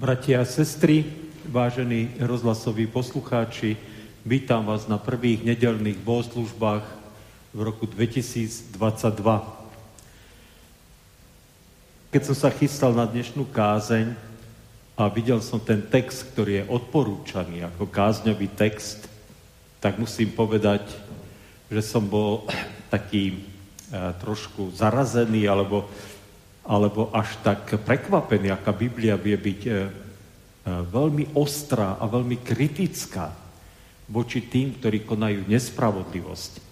Bratia a sestry, vážení rozhlasoví poslucháči, vítam vás na prvých nedelných bohoslužbách v roku 2022. Keď som sa chystal na dnešnú kázeň a videl som ten text, ktorý je odporúčaný ako kázňový text, tak musím povedať, že som bol taký e, trošku zarazený alebo alebo až tak prekvapený, aká Biblia vie byť e, e, veľmi ostrá a veľmi kritická voči tým, ktorí konajú nespravodlivosť.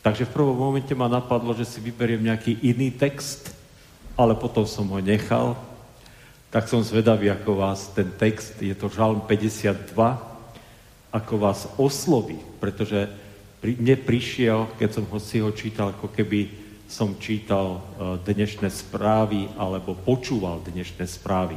Takže v prvom momente ma napadlo, že si vyberiem nejaký iný text, ale potom som ho nechal. Tak som zvedavý, ako vás ten text, je to Žalm 52, ako vás osloví, pretože mne prišiel, keď som ho si ho čítal, ako keby som čítal e, dnešné správy alebo počúval dnešné správy.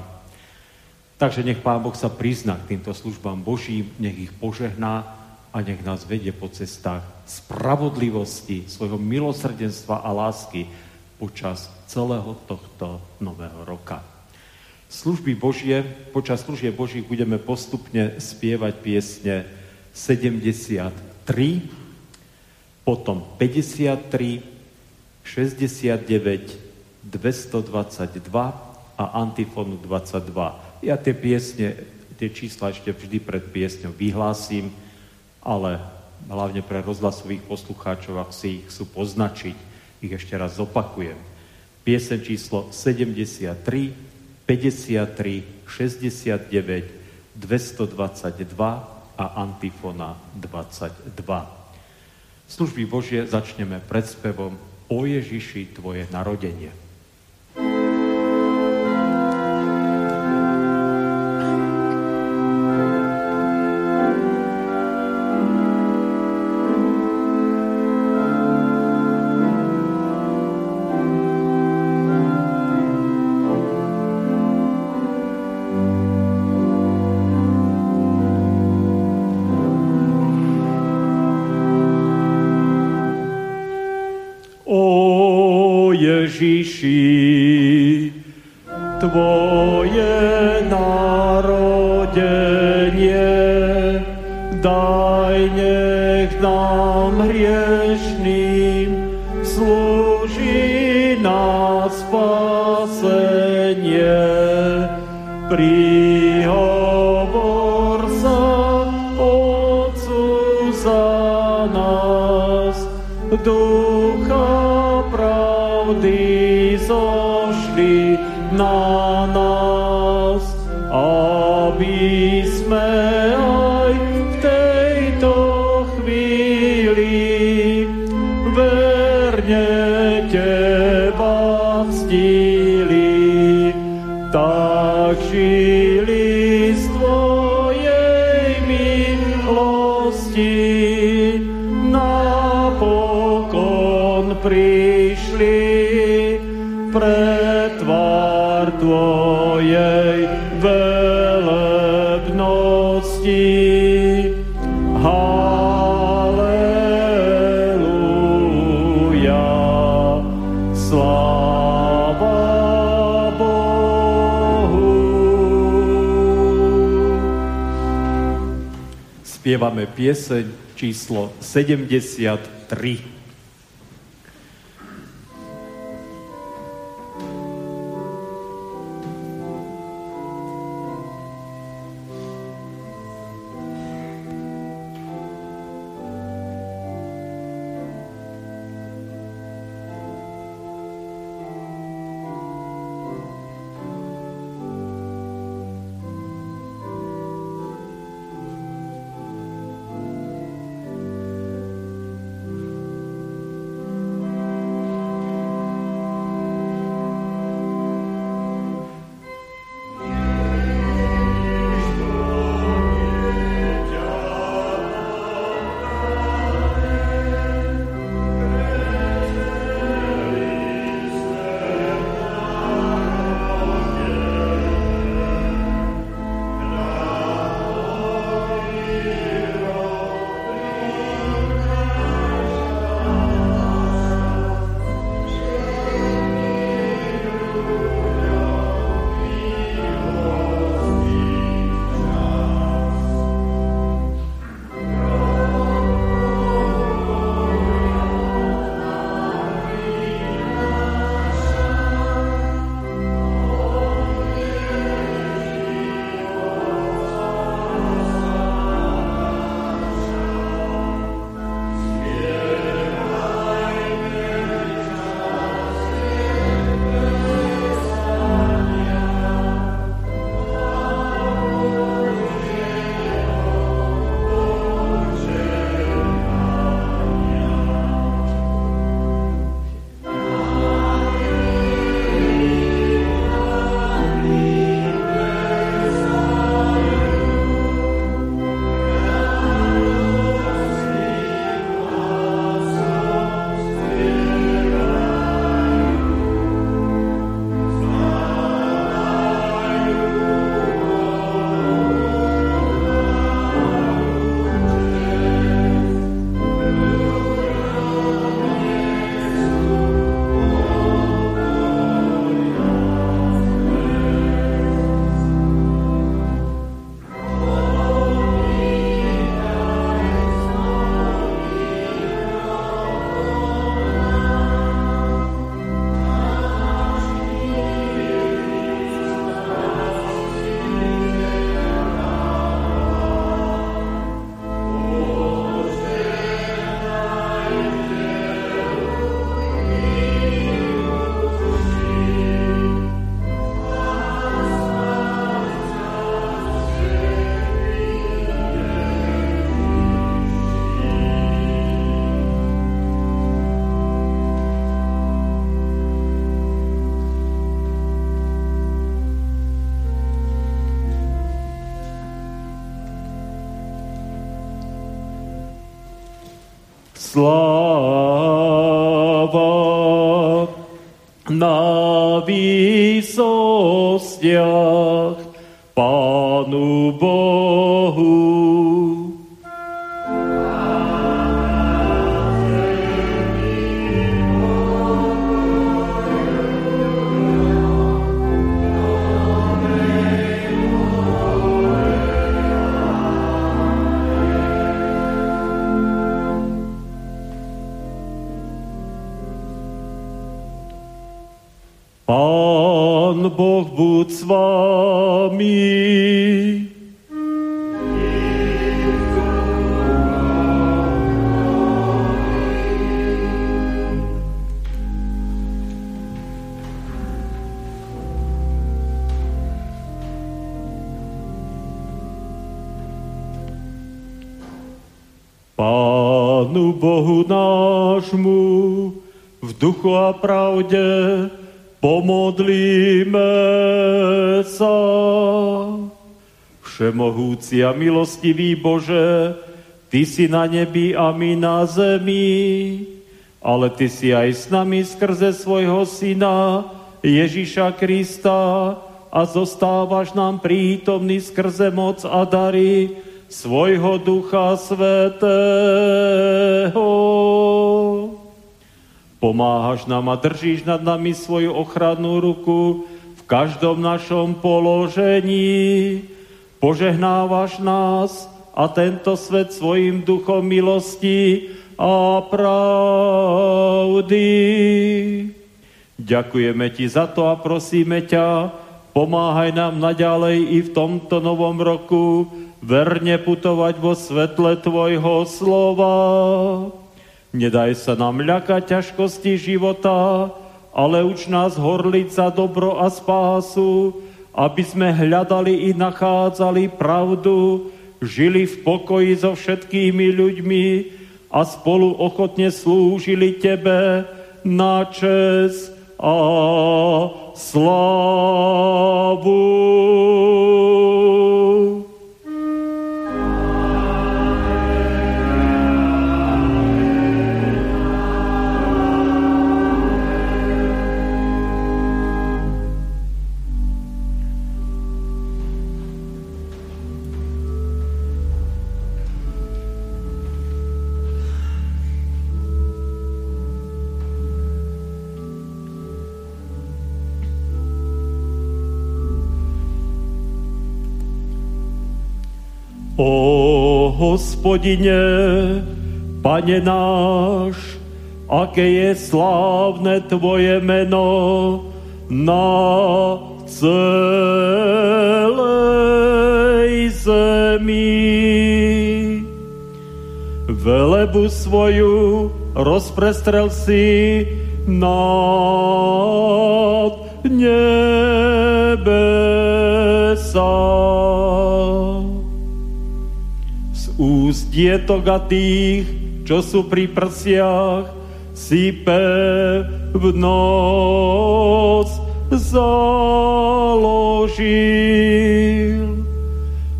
Takže nech Pán Boh sa prizná k týmto službám Božím, nech ich požehná a nech nás vedie po cestách spravodlivosti, svojho milosrdenstva a lásky počas celého tohto nového roka. Služby Božie, počas služie Božích budeme postupne spievať piesne 73, potom 53, 69, 222 a antifonu 22. Ja tie piesne, tie čísla ešte vždy pred piesňou vyhlásim, ale hlavne pre rozhlasových poslucháčov, ak si ich chcú poznačiť, ich ešte raz zopakujem. Piesen číslo 73, 53, 69, 222 a antifona 22. Služby Božie začneme predspevom o Ježiši tvoje narodenie. Spievame pieseň číslo 73. Sláva Boh buď s vami. Pánu Bohu nášmu v duchu a pravde Všemohúci a milostivý Bože, Ty si na nebi a my na zemi, ale Ty si aj s nami skrze svojho Syna Ježiša Krista a zostávaš nám prítomný skrze moc a dary svojho Ducha Svetého. Pomáhaš nám a držíš nad nami svoju ochrannú ruku v každom našom položení. Požehnávaš nás a tento svet svojim duchom milosti a pravdy. Ďakujeme Ti za to a prosíme ťa, pomáhaj nám naďalej i v tomto novom roku verne putovať vo svetle Tvojho slova Nedaj sa nám ľakať ťažkosti života, ale uč nás horliť za dobro a spásu, aby sme hľadali i nachádzali pravdu, žili v pokoji so všetkými ľuďmi a spolu ochotne slúžili Tebe na čest a slavu. Hospodine, pane náš, aké je slávne tvoje meno na celej zemi. Velebu svoju rozprestrel si nad nebesa úst dietok a tých, čo sú pri prsiach, si pevnosť založil.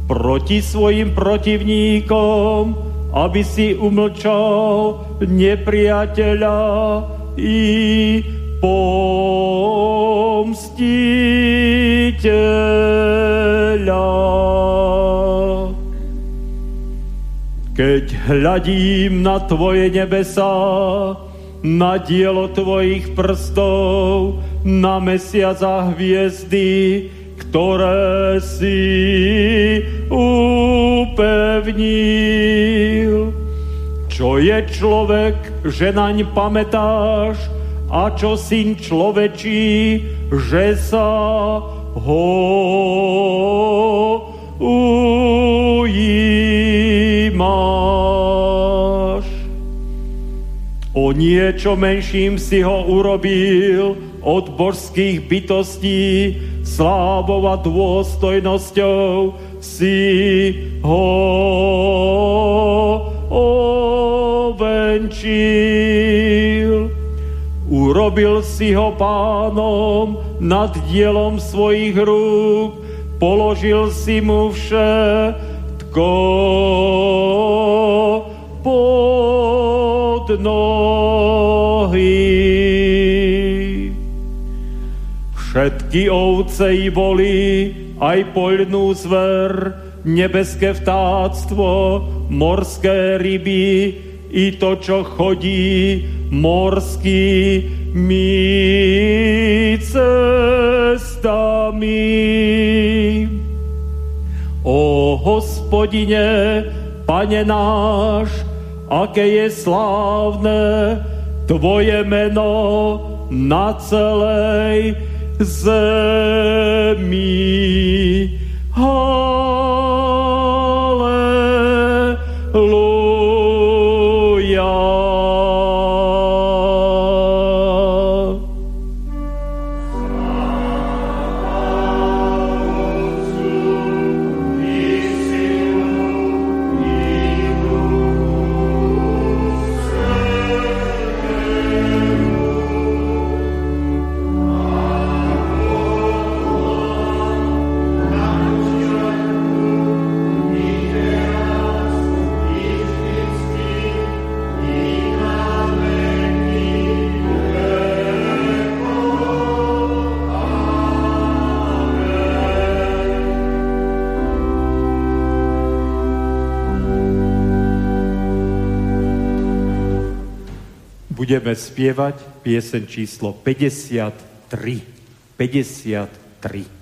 Proti svojim protivníkom, aby si umlčal nepriateľa i pomstiteľa. Keď hľadím na Tvoje nebesa, na dielo Tvojich prstov, na mesiac a hviezdy, ktoré si upevnil. Čo je človek, že naň pamätáš, a čo syn človečí, že sa ho ujímáš. O niečo menším si ho urobil od božských bytostí, slávou a dôstojnosťou si ho ovenčil. Urobil si ho pánom nad dielom svojich rúk, položil si mu všetko pod nohy. Všetky ovce i boli, aj poľnú zver, nebeské vtáctvo, morské ryby, i to, čo chodí morskými cestami. O hospodine, pane náš, aké je slávne Tvoje meno na celej zemi. Hallelujah. Budeme spievať piesen číslo 53. 53.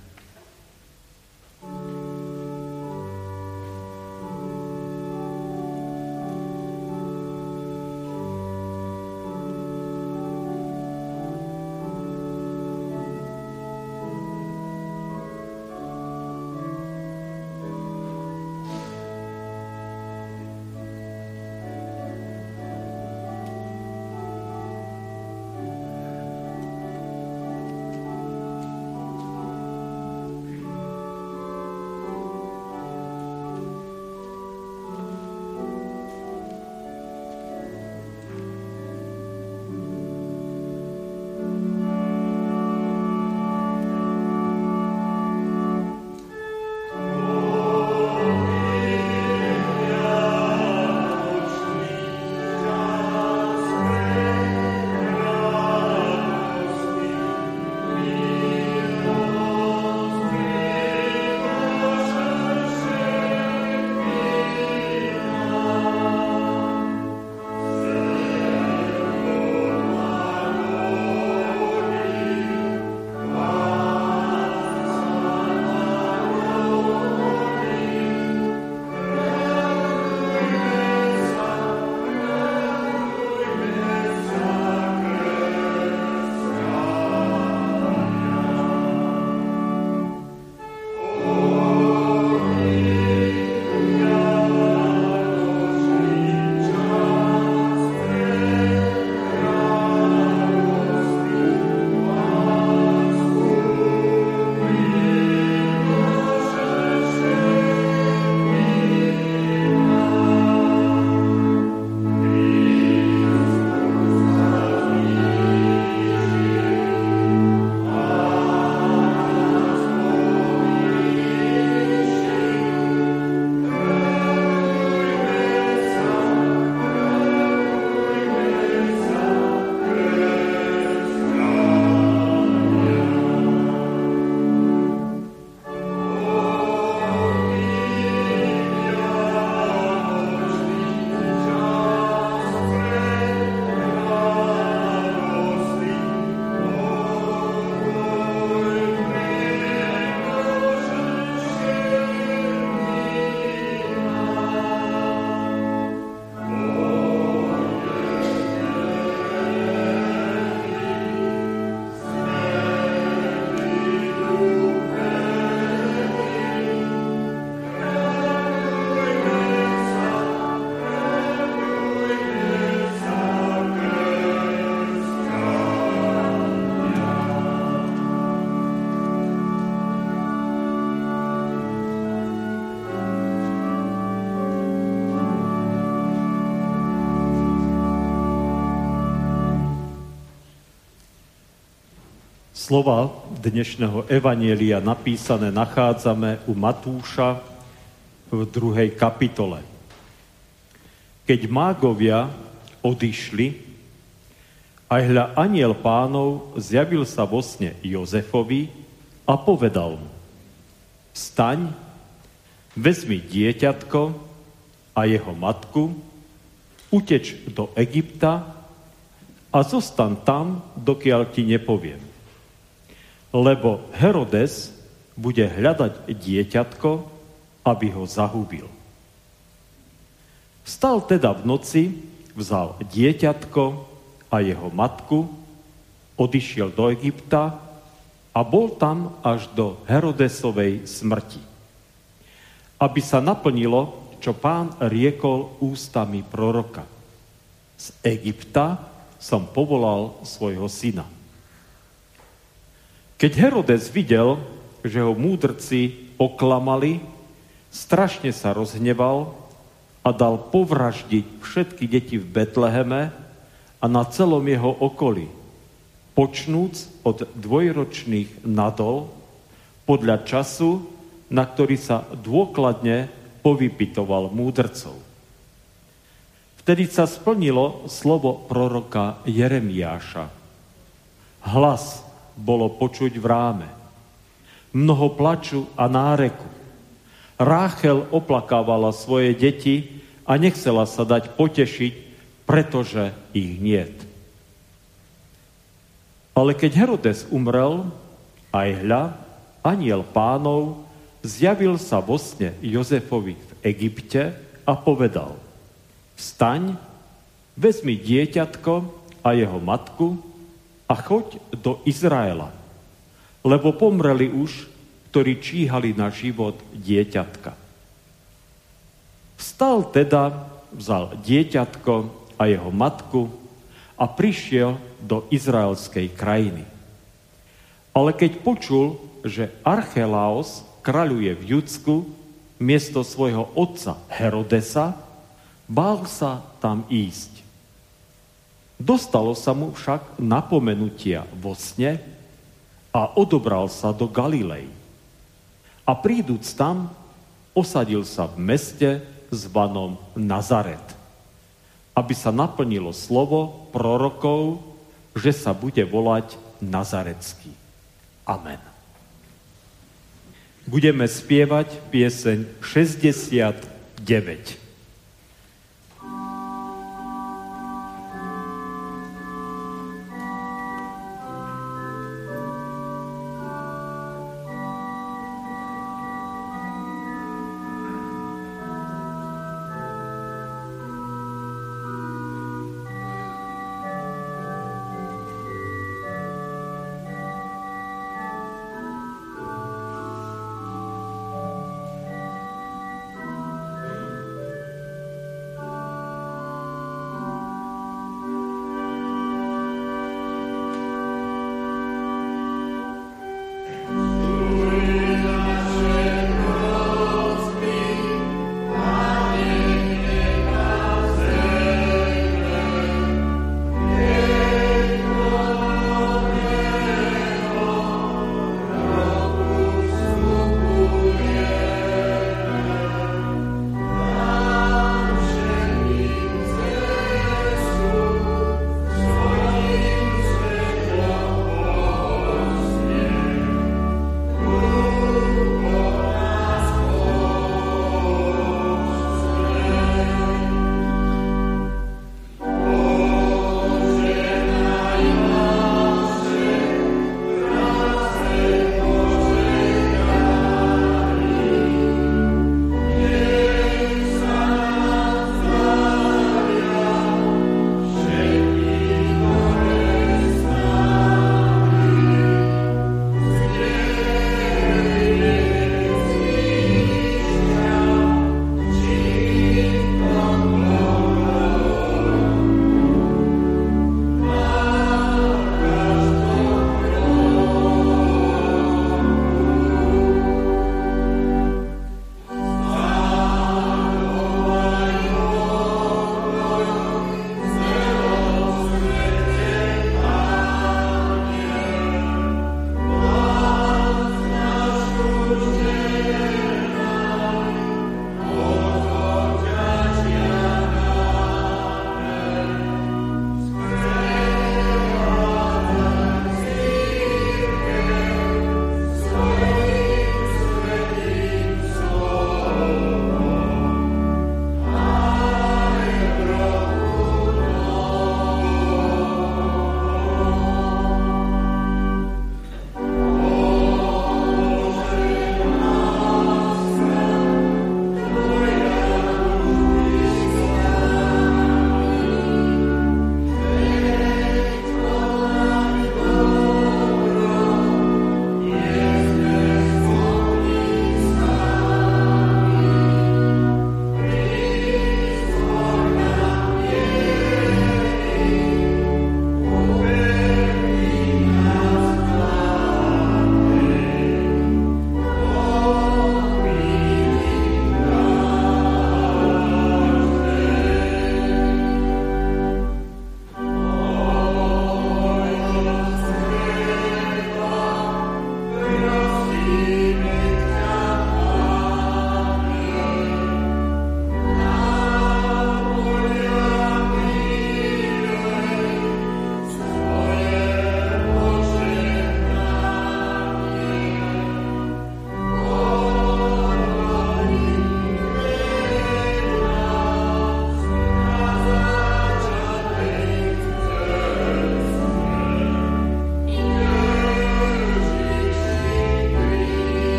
Slova dnešného evanielia napísané nachádzame u Matúša v druhej kapitole. Keď mágovia odišli, a hľa aniel pánov zjavil sa vo sne Jozefovi a povedal mu, staň, vezmi dieťatko a jeho matku, uteč do Egypta a zostan tam, dokiaľ ti nepoviem. Lebo Herodes bude hľadať dieťatko, aby ho zahubil. Stal teda v noci, vzal dieťatko a jeho matku, odišiel do Egypta a bol tam až do Herodesovej smrti. Aby sa naplnilo, čo pán riekol ústami proroka. Z Egypta som povolal svojho syna. Keď Herodes videl, že ho múdrci oklamali, strašne sa rozhneval a dal povraždiť všetky deti v Betleheme a na celom jeho okolí, počnúc od dvojročných nadol, podľa času, na ktorý sa dôkladne povypitoval múdrcov. Vtedy sa splnilo slovo proroka Jeremiáša. Hlas bolo počuť v ráme. Mnoho plaču a náreku. Ráchel oplakávala svoje deti a nechcela sa dať potešiť, pretože ich niet. Ale keď Herodes umrel, aj hľa, aniel pánov zjavil sa vo sne Jozefovi v Egypte a povedal, vstaň, vezmi dieťatko a jeho matku a choď do Izraela, lebo pomreli už, ktorí číhali na život dieťatka. Vstal teda, vzal dieťatko a jeho matku a prišiel do izraelskej krajiny. Ale keď počul, že Archelaos kraľuje v Judsku miesto svojho otca Herodesa, bál sa tam ísť. Dostalo sa mu však napomenutia vo sne a odobral sa do Galilei. A príduc tam, osadil sa v meste zvanom Nazaret aby sa naplnilo slovo prorokov, že sa bude volať Nazarecký. Amen. Budeme spievať pieseň 69.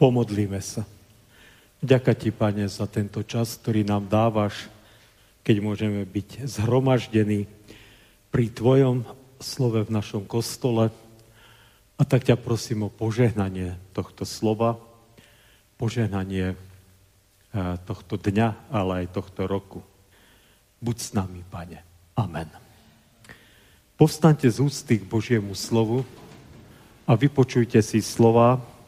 Pomodlíme sa. Ďaká ti, Pane, za tento čas, ktorý nám dávaš, keď môžeme byť zhromaždení pri Tvojom slove v našom kostole. A tak ťa prosím o požehnanie tohto slova, požehnanie eh, tohto dňa, ale aj tohto roku. Buď s nami, Pane. Amen. Povstaňte z ústy k Božiemu slovu a vypočujte si slova,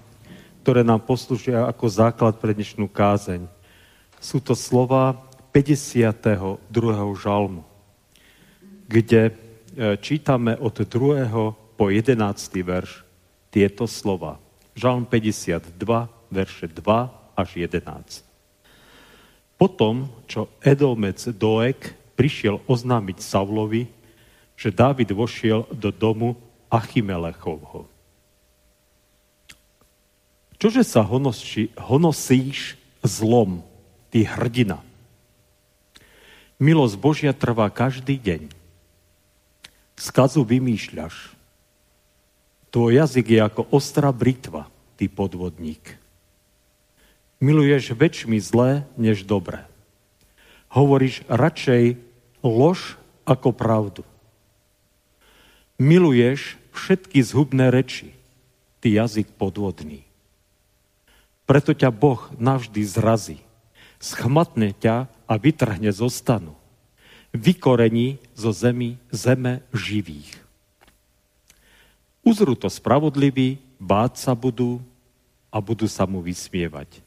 ktoré nám poslúžia ako základ pre dnešnú kázeň. Sú to slova 52. žalmu, kde e, čítame od 2. po 11. verš tieto slova. Žalm 52, verše 2 až 11. Potom, čo Edomec Doek prišiel oznámiť Saulovi, že Dávid vošiel do domu Achimelechovho. Čože sa honosí, honosíš zlom, ty hrdina? Milosť Božia trvá každý deň. Skazu vymýšľaš. Tvoj jazyk je ako ostrá britva, ty podvodník. Miluješ väčšmi zlé než dobré. Hovoríš radšej lož ako pravdu. Miluješ všetky zhubné reči, ty jazyk podvodný. Preto ťa Boh navždy zrazí. Schmatne ťa a vytrhne zo stanu. Vykorení zo zemi zeme živých. Uzrú to spravodliví, báť sa budú a budú sa mu vysmievať.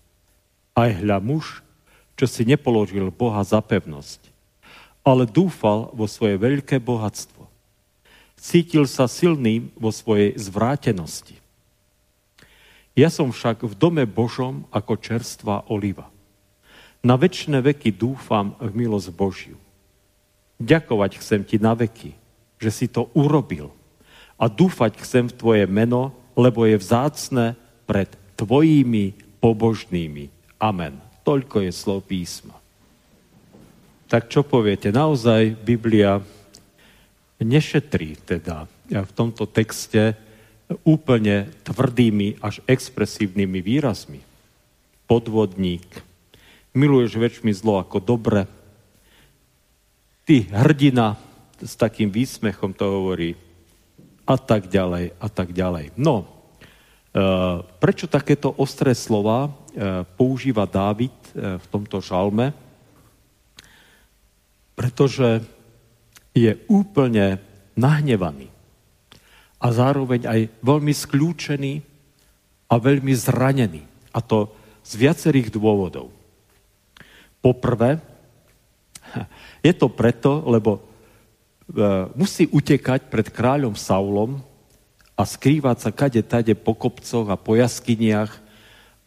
Aj hľa muž, čo si nepoložil Boha za pevnosť, ale dúfal vo svoje veľké bohatstvo. Cítil sa silným vo svojej zvrátenosti. Ja som však v dome Božom ako čerstvá oliva. Na väčšie veky dúfam v milosť Božiu. Ďakovať chcem ti na veky, že si to urobil. A dúfať chcem v tvoje meno, lebo je vzácne pred tvojimi pobožnými. Amen. Toľko je slov písma. Tak čo poviete? Naozaj Biblia nešetrí teda v tomto texte úplne tvrdými až expresívnymi výrazmi. Podvodník, miluješ väčšmi zlo ako dobre, ty hrdina, s takým výsmechom to hovorí, a tak ďalej, a tak ďalej. No, e, prečo takéto ostré slova e, používa Dávid e, v tomto žalme? Pretože je úplne nahnevaný a zároveň aj veľmi skľúčený a veľmi zranený. A to z viacerých dôvodov. Poprvé, je to preto, lebo e, musí utekať pred kráľom Saulom a skrývať sa kade tade po kopcoch a po jaskyniach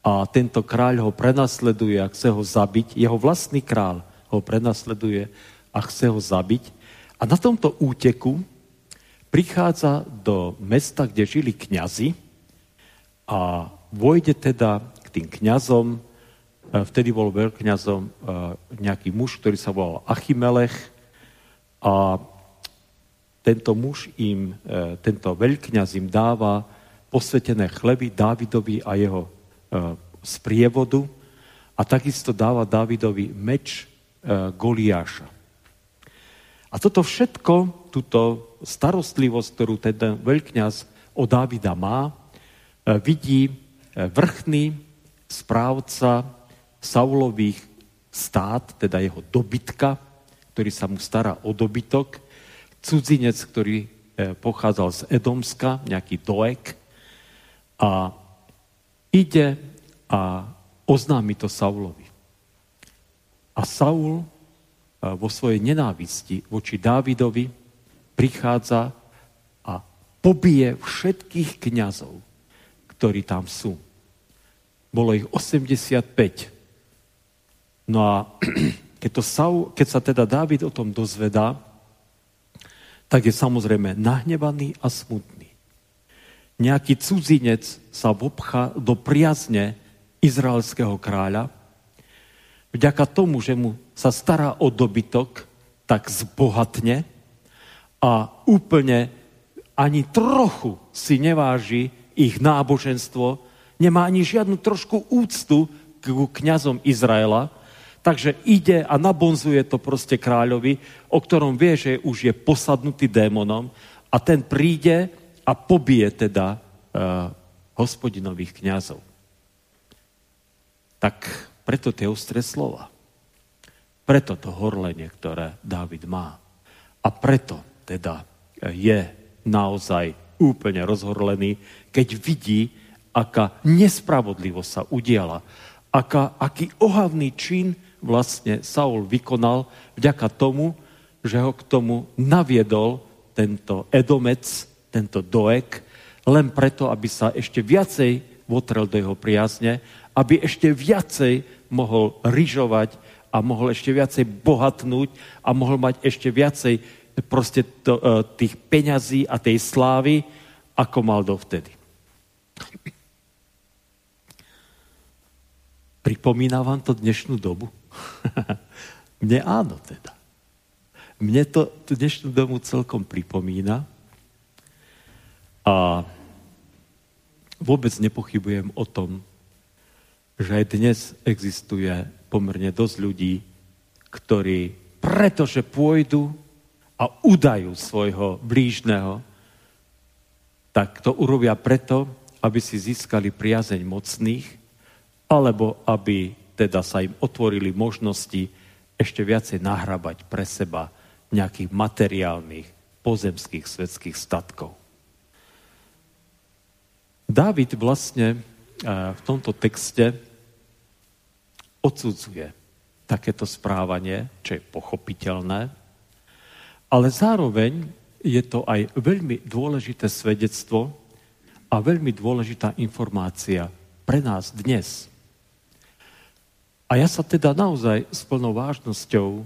a tento kráľ ho prenasleduje a chce ho zabiť. Jeho vlastný král ho prenasleduje a chce ho zabiť. A na tomto úteku prichádza do mesta, kde žili kňazi a vojde teda k tým kňazom, e, vtedy bol veľkňazom e, nejaký muž, ktorý sa volal Achimelech a tento muž im, e, tento veľkňaz im dáva posvetené chleby Dávidovi a jeho sprievodu a takisto dáva Dávidovi meč Goliáša. A toto všetko, túto starostlivosť, ktorú ten veľkňaz od Dávida má, e, vidí e, vrchný správca Saulových stát, teda jeho dobytka, ktorý sa mu stará o dobytok, cudzinec, ktorý e, pochádzal z Edomska, nejaký Doek, a ide a oznámi to Saulovi. A Saul vo svojej nenávisti voči Dávidovi prichádza a pobije všetkých kňazov, ktorí tam sú. Bolo ich 85. No a keď, to Saul, keď sa teda Dávid o tom dozvedá, tak je samozrejme nahnevaný a smutný. Nejaký cudzinec sa vopcha do priazne izraelského kráľa, vďaka tomu, že mu sa stará o dobytok, tak zbohatne a úplne ani trochu si neváži ich náboženstvo, Nemá ani žiadnu trošku úctu k kňazom Izraela, takže ide a nabonzuje to proste kráľovi, o ktorom vie, že už je posadnutý démonom a ten príde a pobije teda uh, hospodinových kňazov. Tak preto tie ostré slova. Preto to horlenie, ktoré Dávid má. A preto teda je naozaj úplne rozhorlený, keď vidí, aká nespravodlivosť sa udiala, aká, aký ohavný čin vlastne Saul vykonal vďaka tomu, že ho k tomu naviedol tento Edomec, tento Doek, len preto, aby sa ešte viacej votrel do jeho priazne, aby ešte viacej mohol ryžovať a mohol ešte viacej bohatnúť a mohol mať ešte viacej proste to, e, tých peňazí a tej slávy, ako mal dovtedy. Pripomína vám to dnešnú dobu? Mne áno teda. Mne to dnešnú dobu celkom pripomína. A vôbec nepochybujem o tom, že aj dnes existuje pomerne dosť ľudí, ktorí, pretože pôjdu a udajú svojho blížneho, tak to urobia preto, aby si získali priazeň mocných, alebo aby teda sa im otvorili možnosti ešte viacej nahrabať pre seba nejakých materiálnych, pozemských, svetských statkov. Dávid vlastne eh, v tomto texte odsudzuje takéto správanie, čo je pochopiteľné, ale zároveň je to aj veľmi dôležité svedectvo a veľmi dôležitá informácia pre nás dnes. A ja sa teda naozaj s plnou vážnosťou e,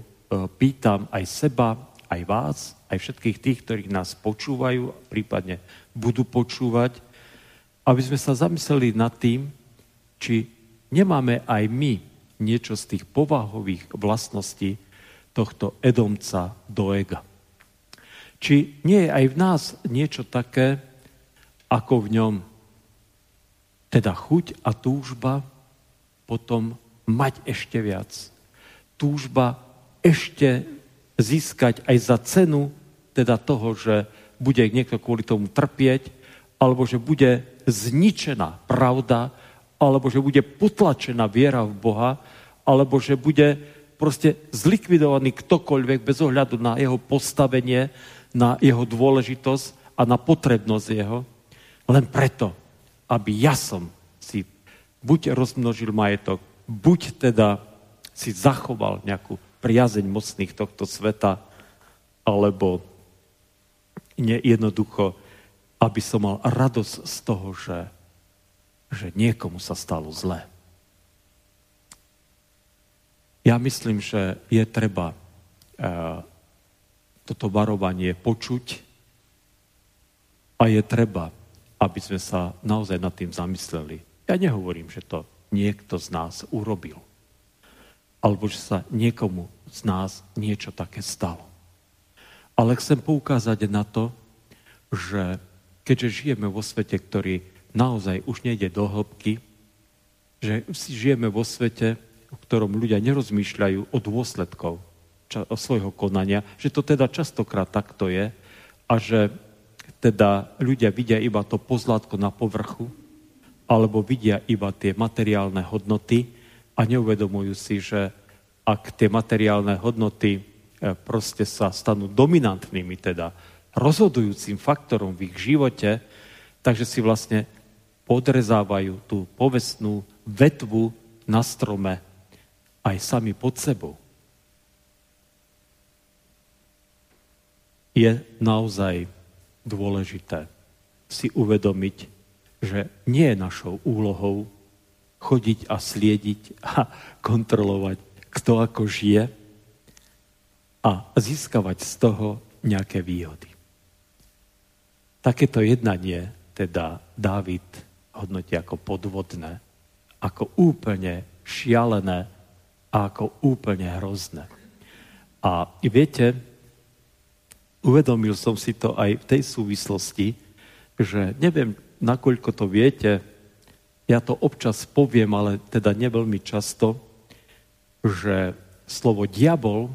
pýtam aj seba, aj vás, aj všetkých tých, ktorí nás počúvajú, prípadne budú počúvať, aby sme sa zamysleli nad tým, či nemáme aj my niečo z tých povahových vlastností tohto Edomca do. Či nie je aj v nás niečo také, ako v ňom. Teda chuť a túžba potom mať ešte viac. Túžba ešte získať aj za cenu teda toho, že bude niekto kvôli tomu trpieť, alebo že bude zničená pravda, alebo že bude potlačená viera v Boha, alebo že bude proste zlikvidovaný ktokoľvek bez ohľadu na jeho postavenie, na jeho dôležitosť a na potrebnosť jeho, len preto, aby ja som si buď rozmnožil majetok, buď teda si zachoval nejakú priazeň mocných tohto sveta, alebo jednoducho, aby som mal radosť z toho, že, že niekomu sa stalo zlé. Ja myslím, že je treba uh, toto varovanie počuť a je treba, aby sme sa naozaj nad tým zamysleli. Ja nehovorím, že to niekto z nás urobil, alebo že sa niekomu z nás niečo také stalo. Ale chcem poukázať na to, že keďže žijeme vo svete, ktorý naozaj už nejde do hĺbky, že žijeme vo svete, v ktorom ľudia nerozmýšľajú o dôsledkov svojho konania, že to teda častokrát takto je a že teda ľudia vidia iba to pozlátko na povrchu alebo vidia iba tie materiálne hodnoty a neuvedomujú si, že ak tie materiálne hodnoty e, proste sa stanú dominantnými, teda rozhodujúcim faktorom v ich živote, takže si vlastne podrezávajú tú povestnú vetvu na strome aj sami pod sebou. Je naozaj dôležité si uvedomiť, že nie je našou úlohou chodiť a sliediť a kontrolovať, kto ako žije a získavať z toho nejaké výhody. Takéto jednanie teda Dávid hodnotí ako podvodné, ako úplne šialené a ako úplne hrozné. A viete, uvedomil som si to aj v tej súvislosti, že neviem, nakoľko to viete, ja to občas poviem, ale teda neveľmi často, že slovo diabol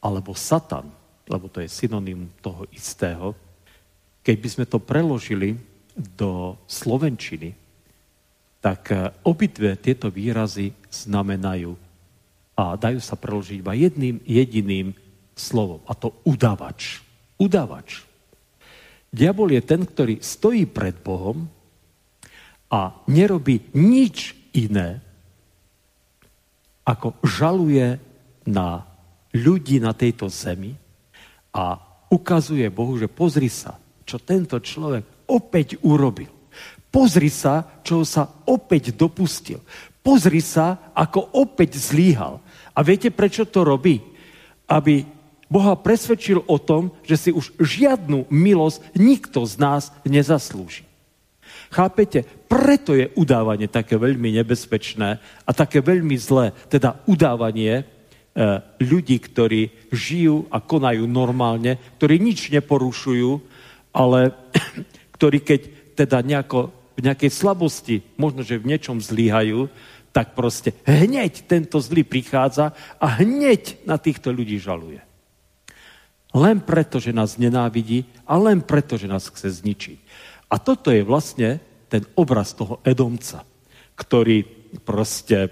alebo satan, lebo to je synonym toho istého, keď by sme to preložili do slovenčiny, tak eh, obidve tieto výrazy znamenajú a dajú sa preložiť iba jedným jediným slovom, a to udavač. Udavač. Diabol je ten, ktorý stojí pred Bohom a nerobí nič iné, ako žaluje na ľudí na tejto zemi a ukazuje Bohu, že pozri sa, čo tento človek opäť urobil. Pozri sa, čo sa opäť dopustil. Pozri sa, ako opäť zlíhal. A viete, prečo to robí? Aby Boha presvedčil o tom, že si už žiadnu milosť nikto z nás nezaslúži. Chápete? Preto je udávanie také veľmi nebezpečné a také veľmi zlé. Teda udávanie e, ľudí, ktorí žijú a konajú normálne, ktorí nič neporušujú, ale ktorí keď teda nejako, v nejakej slabosti, možno, že v niečom zlíhajú, tak proste hneď tento zlý prichádza a hneď na týchto ľudí žaluje. Len preto, že nás nenávidí a len preto, že nás chce zničiť. A toto je vlastne ten obraz toho Edomca, ktorý proste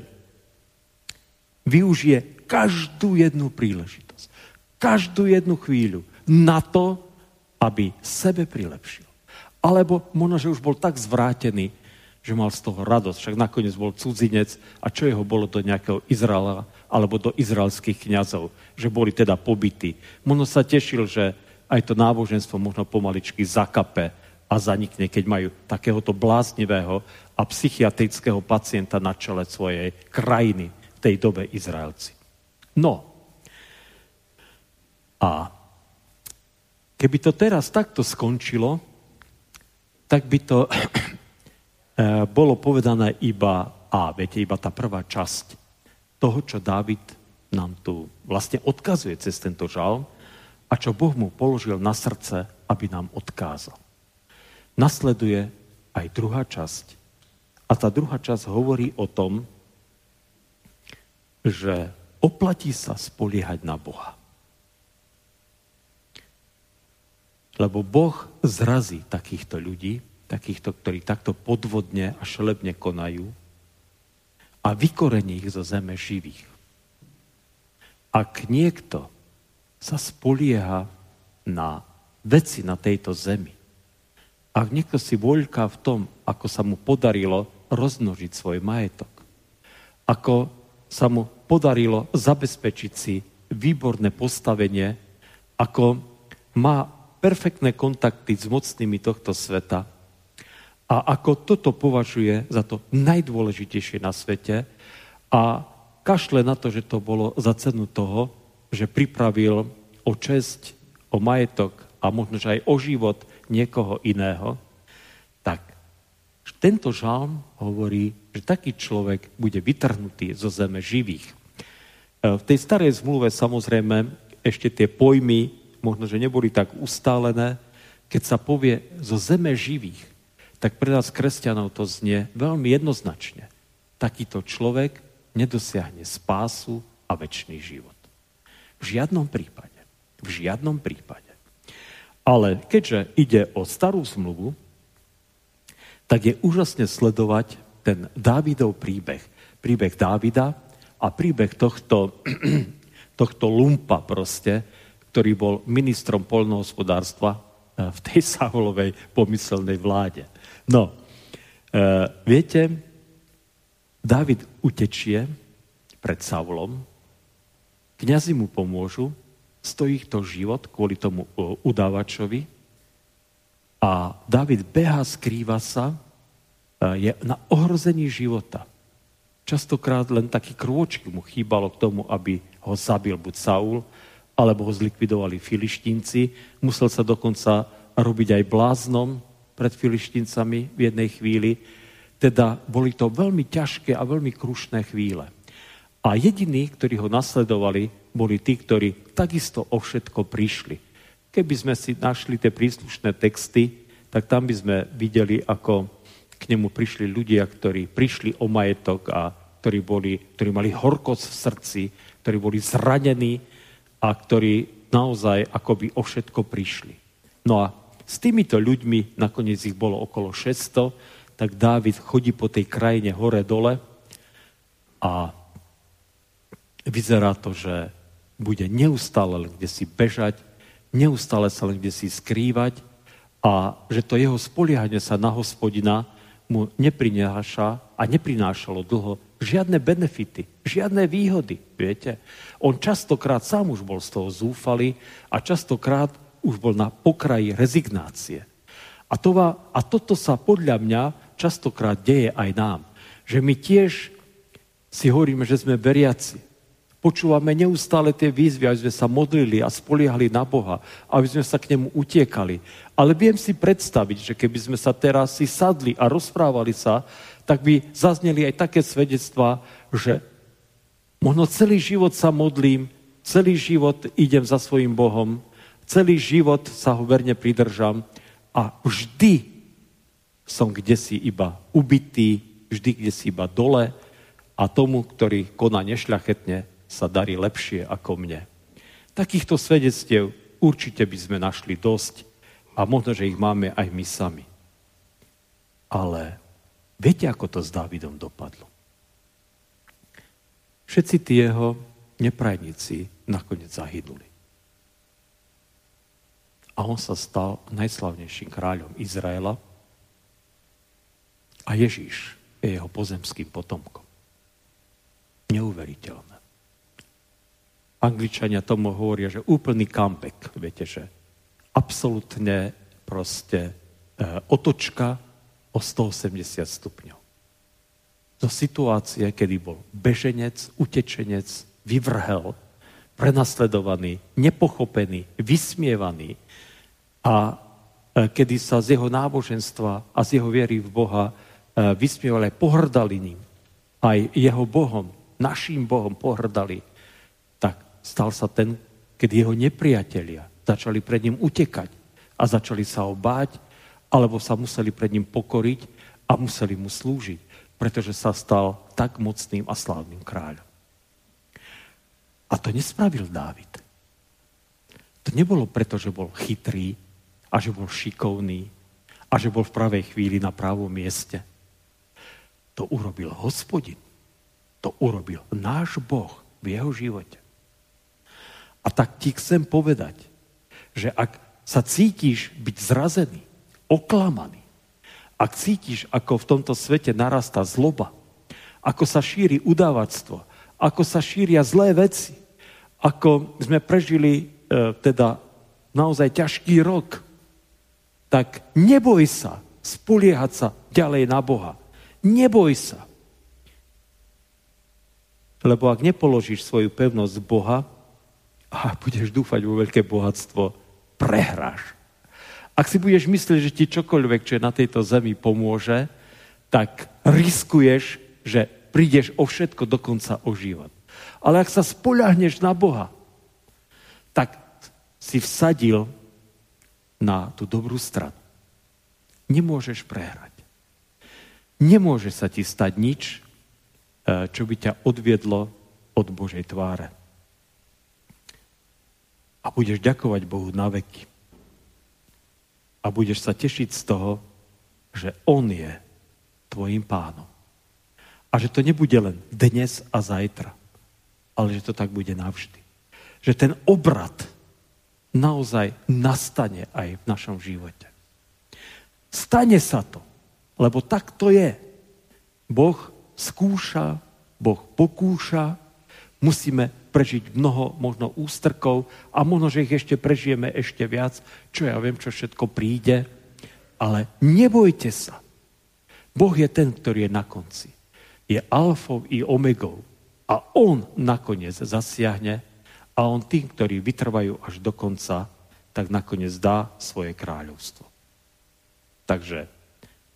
využije každú jednu príležitosť, každú jednu chvíľu na to, aby sebe prilepšil. Alebo možno, že už bol tak zvrátený, že mal z toho radosť. Však nakoniec bol cudzinec a čo jeho bolo do nejakého Izraela alebo do izraelských kňazov, že boli teda pobytí. Možno sa tešil, že aj to náboženstvo možno pomaličky zakape a zanikne, keď majú takéhoto bláznivého a psychiatrického pacienta na čele svojej krajiny v tej dobe Izraelci. No. A keby to teraz takto skončilo, tak by to eh, bolo povedané iba a, viete, iba tá prvá časť toho, čo Dávid nám tu vlastne odkazuje cez tento žal a čo Boh mu položil na srdce, aby nám odkázal nasleduje aj druhá časť. A tá druhá časť hovorí o tom, že oplatí sa spoliehať na Boha. Lebo Boh zrazí takýchto ľudí, takýchto, ktorí takto podvodne a šelebne konajú a vykorení ich zo zeme živých. Ak niekto sa spolieha na veci na tejto zemi, ak niekto si voľká v tom, ako sa mu podarilo rozmnožiť svoj majetok, ako sa mu podarilo zabezpečiť si výborné postavenie, ako má perfektné kontakty s mocnými tohto sveta a ako toto považuje za to najdôležitejšie na svete a kašle na to, že to bolo za cenu toho, že pripravil o česť, o majetok a možno, že aj o život niekoho iného, tak tento žalm hovorí, že taký človek bude vytrhnutý zo zeme živých. E, v tej starej zmluve samozrejme ešte tie pojmy možno, že neboli tak ustálené. Keď sa povie zo zeme živých, tak pre nás kresťanov to znie veľmi jednoznačne. Takýto človek nedosiahne spásu a väčší život. V žiadnom prípade. V žiadnom prípade. Ale keďže ide o starú zmluvu, tak je úžasne sledovať ten Dávidov príbeh. Príbeh Dávida a príbeh tohto, tohto lumpa proste, ktorý bol ministrom polnohospodárstva eh, v tej Saulovej pomyselnej vláde. No, e, viete, Dávid utečie pred Saulom, kňazi mu pomôžu, stojí to život kvôli tomu udávačovi a David beha, skrýva sa, je na ohrození života. Častokrát len taký krôčky mu chýbalo k tomu, aby ho zabil buď Saul, alebo ho zlikvidovali filištínci. Musel sa dokonca robiť aj bláznom pred filištíncami v jednej chvíli. Teda boli to veľmi ťažké a veľmi krušné chvíle. A jediní, ktorí ho nasledovali, boli tí, ktorí takisto o všetko prišli. Keby sme si našli tie príslušné texty, tak tam by sme videli, ako k nemu prišli ľudia, ktorí prišli o majetok a ktorí, boli, ktorí mali horkosť v srdci, ktorí boli zranení a ktorí naozaj akoby o všetko prišli. No a s týmito ľuďmi, nakoniec ich bolo okolo 600, tak Dávid chodí po tej krajine hore-dole a vyzerá to, že bude neustále kde si bežať, neustále sa len kde si skrývať a že to jeho spoliehanie sa na hospodina mu neprináša a neprinášalo dlho žiadne benefity, žiadne výhody, viete. On častokrát sám už bol z toho zúfalý a častokrát už bol na pokraji rezignácie. A, to a toto sa podľa mňa častokrát deje aj nám. Že my tiež si hovoríme, že sme veriaci, Počúvame neustále tie výzvy, aby sme sa modlili a spoliehali na Boha, aby sme sa k nemu utiekali. Ale viem si predstaviť, že keby sme sa teraz si sadli a rozprávali sa, tak by zazneli aj také svedectvá, že možno celý život sa modlím, celý život idem za svojim Bohom, celý život sa ho verne pridržam a vždy som kde si iba ubitý, vždy kde si iba dole a tomu, ktorý koná nešľachetne, sa darí lepšie ako mne. Takýchto svedectiev určite by sme našli dosť a možno, že ich máme aj my sami. Ale viete, ako to s Dávidom dopadlo? Všetci tí jeho neprajníci nakoniec zahynuli. A on sa stal najslavnejším kráľom Izraela a Ježíš je jeho pozemským potomkom. Neuveriteľné. Angličania tomu hovoria, že úplný comeback, viete, že absolútne proste e, otočka o 180 stupňov. Zo situácie, kedy bol beženec, utečenec, vyvrhel, prenasledovaný, nepochopený, vysmievaný a e, kedy sa z jeho náboženstva a z jeho viery v Boha e, vysmievali, pohrdali ním, aj jeho Bohom, naším Bohom pohrdali, stal sa ten, keď jeho nepriatelia začali pred ním utekať a začali sa ho báť, alebo sa museli pred ním pokoriť a museli mu slúžiť, pretože sa stal tak mocným a slávnym kráľom. A to nespravil Dávid. To nebolo preto, že bol chytrý a že bol šikovný a že bol v pravej chvíli na pravom mieste. To urobil hospodin. To urobil náš Boh v jeho živote. A tak ti chcem povedať, že ak sa cítiš byť zrazený, oklamaný, ak cítiš, ako v tomto svete narastá zloba, ako sa šíri udávactvo, ako sa šíria zlé veci, ako sme prežili e, teda naozaj ťažký rok, tak neboj sa spoliehať sa ďalej na Boha. Neboj sa. Lebo ak nepoložíš svoju pevnosť Boha, a budeš dúfať vo veľké bohatstvo, prehráš. Ak si budeš myslieť, že ti čokoľvek, čo je na tejto zemi pomôže, tak riskuješ, že prídeš o všetko, dokonca o život. Ale ak sa spoľahneš na Boha, tak si vsadil na tú dobrú stranu. Nemôžeš prehrať. Nemôže sa ti stať nič, eh, čo by ťa odviedlo od Božej tváre a budeš ďakovať Bohu na veky. A budeš sa tešiť z toho, že On je tvojim pánom. A že to nebude len dnes a zajtra, ale že to tak bude navždy. Že ten obrad naozaj nastane aj v našom živote. Stane sa to, lebo tak to je. Boh skúša, Boh pokúša, musíme prežiť mnoho možno ústrkov a možno, že ich ešte prežijeme ešte viac, čo ja viem, čo všetko príde. Ale nebojte sa. Boh je ten, ktorý je na konci. Je alfou i omegou. A on nakoniec zasiahne a on tým, ktorí vytrvajú až do konca, tak nakoniec dá svoje kráľovstvo. Takže,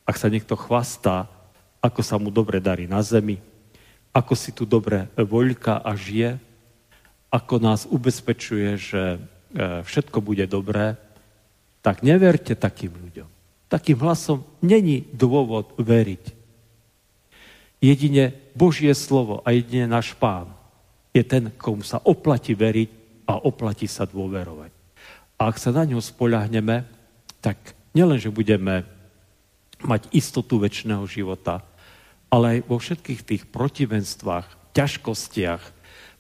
ak sa niekto chvastá, ako sa mu dobre darí na zemi, ako si tu dobre voľka a žije, ako nás ubezpečuje, že e, všetko bude dobré, tak neverte takým ľuďom. takým hlasom není dôvod veriť. Jedine Božie slovo a jedine náš pán je ten, komu sa oplatí veriť a oplatí sa dôverovať. A ak sa na ňo spoľahneme, tak nielen, že budeme mať istotu väčšného života, ale aj vo všetkých tých protivenstvách, ťažkostiach,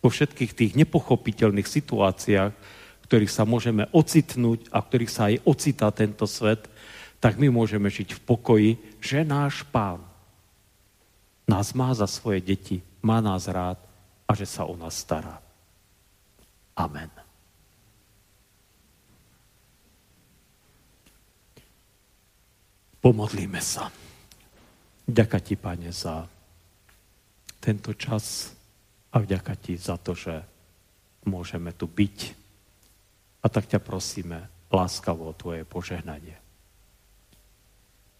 vo všetkých tých nepochopiteľných situáciách, v ktorých sa môžeme ocitnúť a v ktorých sa aj ocitá tento svet, tak my môžeme žiť v pokoji, že náš pán nás má za svoje deti, má nás rád a že sa o nás stará. Amen. Pomodlíme sa. Ďaká ti, Pane, za tento čas a vďaka ti za to, že môžeme tu byť. A tak ťa prosíme láskavo o tvoje požehnanie.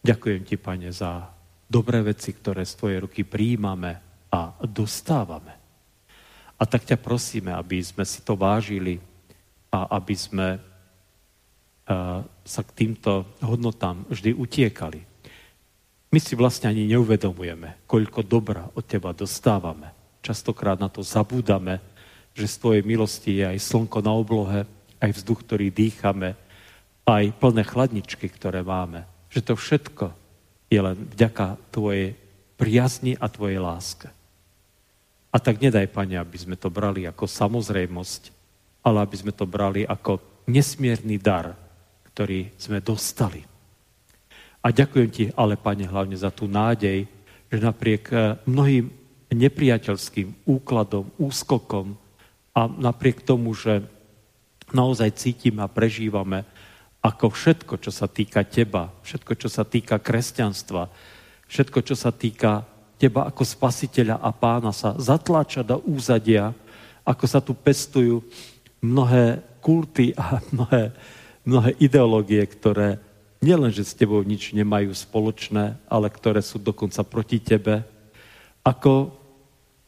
Ďakujem ti, Pane, za dobré veci, ktoré z Tvojej ruky príjmame a dostávame. A tak ťa prosíme, aby sme si to vážili a aby sme uh, sa k týmto hodnotám vždy utiekali. My si vlastne ani neuvedomujeme, koľko dobra od Teba dostávame. Častokrát na to zabúdame, že z Tvojej milosti je aj slnko na oblohe, aj vzduch, ktorý dýchame, aj plné chladničky, ktoré máme. Že to všetko je len vďaka Tvojej priazni a Tvojej láske. A tak nedaj, Pane, aby sme to brali ako samozrejmosť, ale aby sme to brali ako nesmierny dar, ktorý sme dostali. A ďakujem Ti, ale Pane, hlavne za tú nádej, že napriek eh, mnohým nepriateľským úkladom, úskokom a napriek tomu, že naozaj cítime a prežívame ako všetko, čo sa týka teba, všetko, čo sa týka kresťanstva, všetko, čo sa týka teba ako spasiteľa a pána sa zatláča do úzadia, ako sa tu pestujú mnohé kulty a mnohé, mnohé ideológie, ktoré nielenže s tebou nič nemajú spoločné, ale ktoré sú dokonca proti tebe. Ako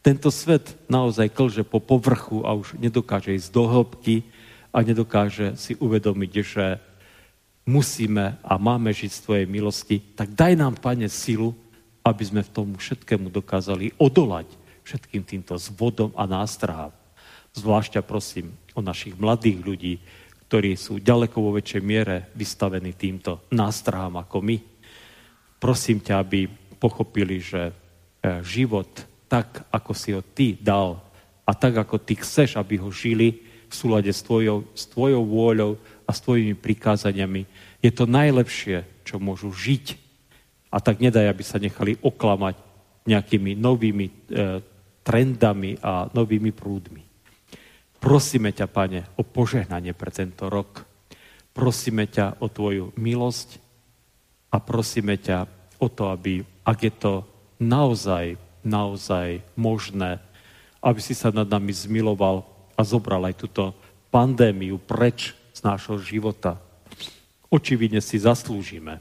tento svet naozaj klže po povrchu a už nedokáže ísť do hĺbky a nedokáže si uvedomiť, že musíme a máme žiť z Tvojej milosti, tak daj nám, Pane, silu, aby sme v tom všetkému dokázali odolať všetkým týmto zvodom a nástrahám. Zvlášť prosím o našich mladých ľudí, ktorí sú ďaleko vo väčšej miere vystavení týmto nástrahám ako my. Prosím ťa, aby pochopili, že e, život tak, ako si ho ty dal a tak, ako ty chceš, aby ho žili v súlade s tvojou, s tvojou vôľou, a s tvojimi prikázaniami. Je to najlepšie, čo môžu žiť. A tak nedaj, aby sa nechali oklamať nejakými novými e, trendami a novými prúdmi. Prosíme ťa, Pane, o požehnanie pre tento rok. Prosíme ťa o Tvoju milosť a prosíme ťa o to, aby, ak je to naozaj, naozaj možné, aby si sa nad nami zmiloval a zobral aj túto pandémiu preč nášho života. Očividne si zaslúžime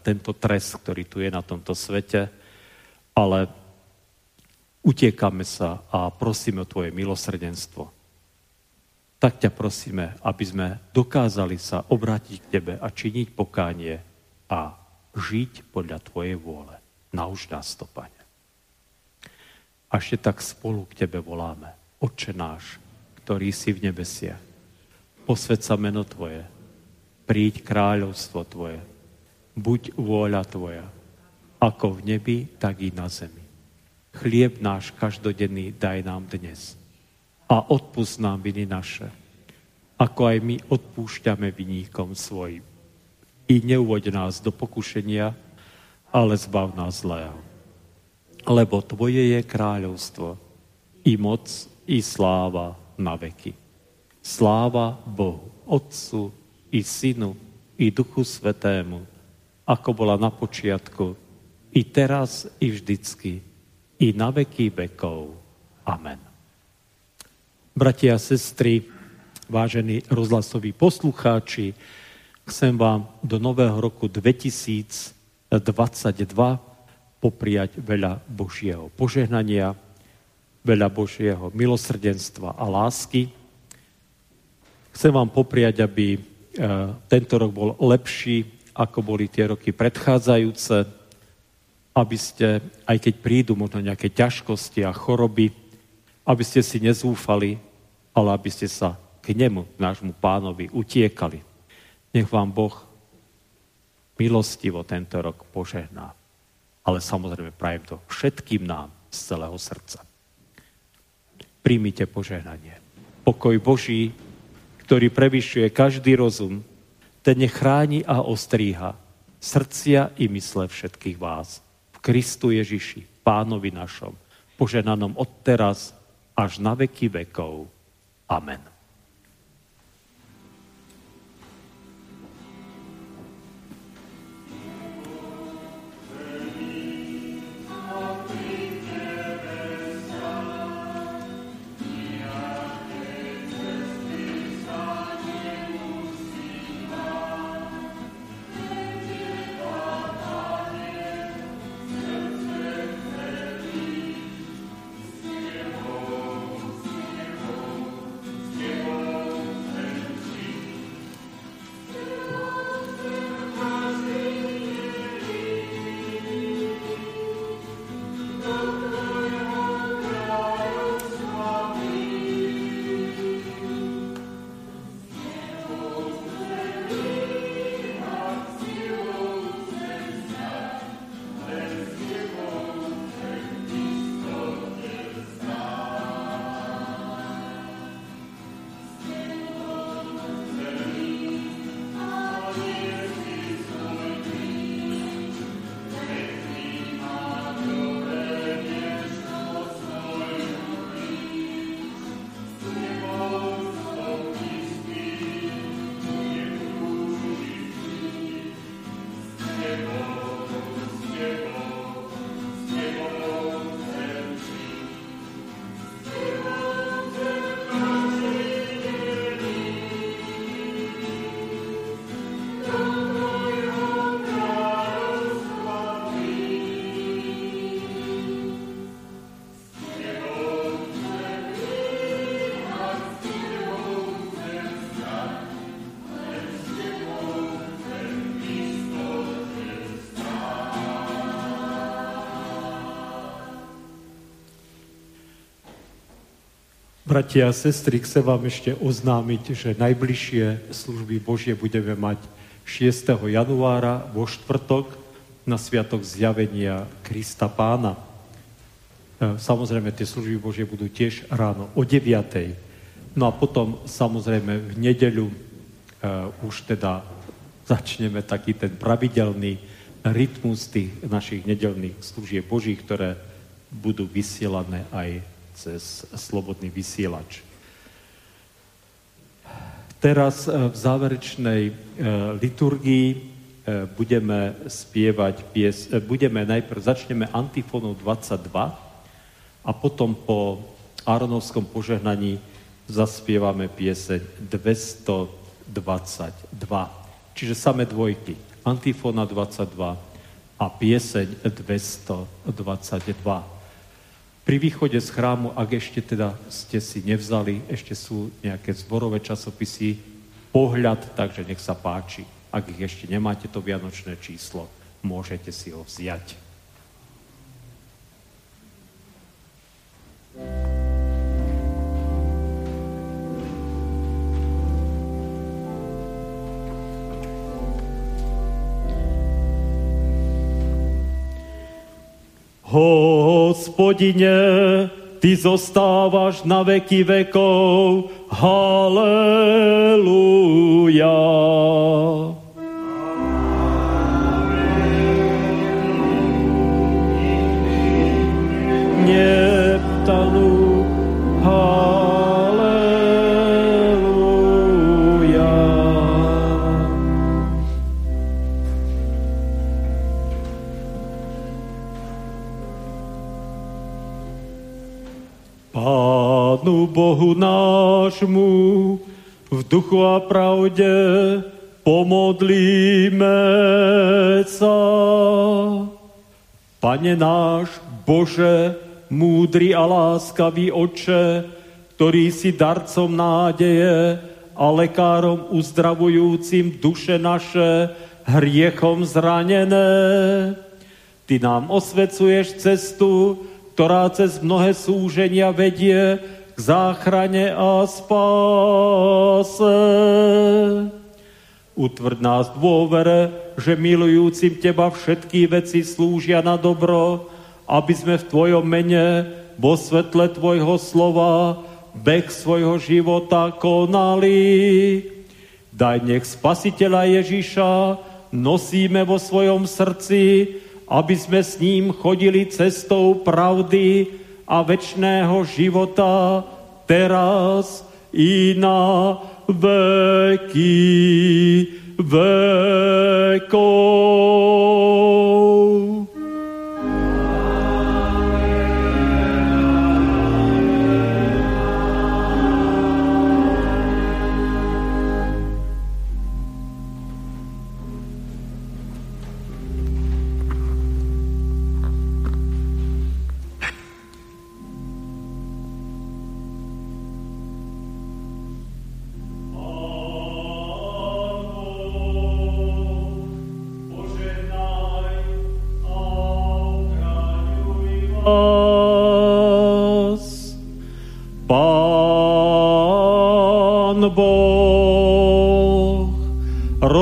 tento trest, ktorý tu je na tomto svete, ale utiekame sa a prosíme o Tvoje milosrdenstvo. Tak ťa prosíme, aby sme dokázali sa obrátiť k Tebe a činiť pokánie a žiť podľa Tvojej vôle. Nauž nás to, Pane. A ešte tak spolu k Tebe voláme. Otče náš, ktorý si v nebesiach, posved sa meno Tvoje, príď kráľovstvo Tvoje, buď vôľa Tvoja, ako v nebi, tak i na zemi. Chlieb náš každodenný daj nám dnes a odpust nám viny naše, ako aj my odpúšťame viníkom svojim. I neuvoď nás do pokušenia, ale zbav nás zlého. Lebo Tvoje je kráľovstvo, i moc, i sláva na veky. Sláva Bohu, Otcu i Synu i Duchu Svetému, ako bola na počiatku, i teraz, i vždycky, i na veky vekov. Amen. Bratia a sestry, vážení rozhlasoví poslucháči, chcem vám do nového roku 2022 popriať veľa Božieho požehnania, veľa Božieho milosrdenstva a lásky, Chcem vám popriať, aby e, tento rok bol lepší ako boli tie roky predchádzajúce, aby ste, aj keď prídu možno nejaké ťažkosti a choroby, aby ste si nezúfali, ale aby ste sa k nemu, nášmu pánovi, utiekali. Nech vám Boh milostivo tento rok požehná. Ale samozrejme prajem to všetkým nám z celého srdca. Príjmite požehnanie. Pokoj Boží, ktorý prevyšuje každý rozum, ten nechráni a ostríha srdcia i mysle všetkých vás. V Kristu Ježiši, pánovi našom, poženanom od teraz až na veky vekov. Amen. Bratia a sestry, chcem vám ešte oznámiť, že najbližšie služby Božie budeme mať 6. januára vo štvrtok na Sviatok zjavenia Krista Pána. E, samozrejme, tie služby Božie budú tiež ráno o 9. No a potom samozrejme v nedeľu uh, už teda začneme taký ten pravidelný rytmus tých našich nedelných služieb Božích, ktoré budú vysielané aj cez slobodný vysielač. Teraz e, v záverečnej e, liturgii e, budeme spievať pies, budeme najprv, začneme antifónou 22 a potom po Aronovskom požehnaní zaspievame pieseň 222. Čiže same dvojky. Antifóna 22 a pieseň 222. Pri východe z chrámu, ak ešte teda ste si nevzali, ešte sú nejaké zborové časopisy, pohľad, takže nech sa páči. Ak ich ešte nemáte, to vianočné číslo, môžete si ho vziať. Hospodine, Ty zostávaš na veky vekov. Halelúja. Bohu nášmu v duchu a pravde pomodlíme sa. Pane náš, Bože, múdry a láskavý oče, ktorý si darcom nádeje a lekárom uzdravujúcim duše naše, hriechom zranené. Ty nám osvecuješ cestu, ktorá cez mnohé súženia vedie k záchrane a spáse. Utvrd nás dôvere, že milujúcim Teba všetky veci slúžia na dobro, aby sme v Tvojom mene vo svetle Tvojho slova beh svojho života konali. Daj nech Spasiteľa Ježiša nosíme vo svojom srdci, aby sme s ním chodili cestou pravdy a večného života teraz i na veky vekov.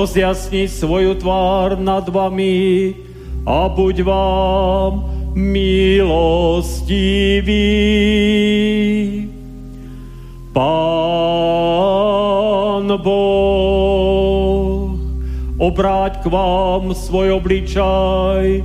Rozjasni svoju tvár nad vami a buď vám milostivý. Pán Boh, obráť k vám svoj obličaj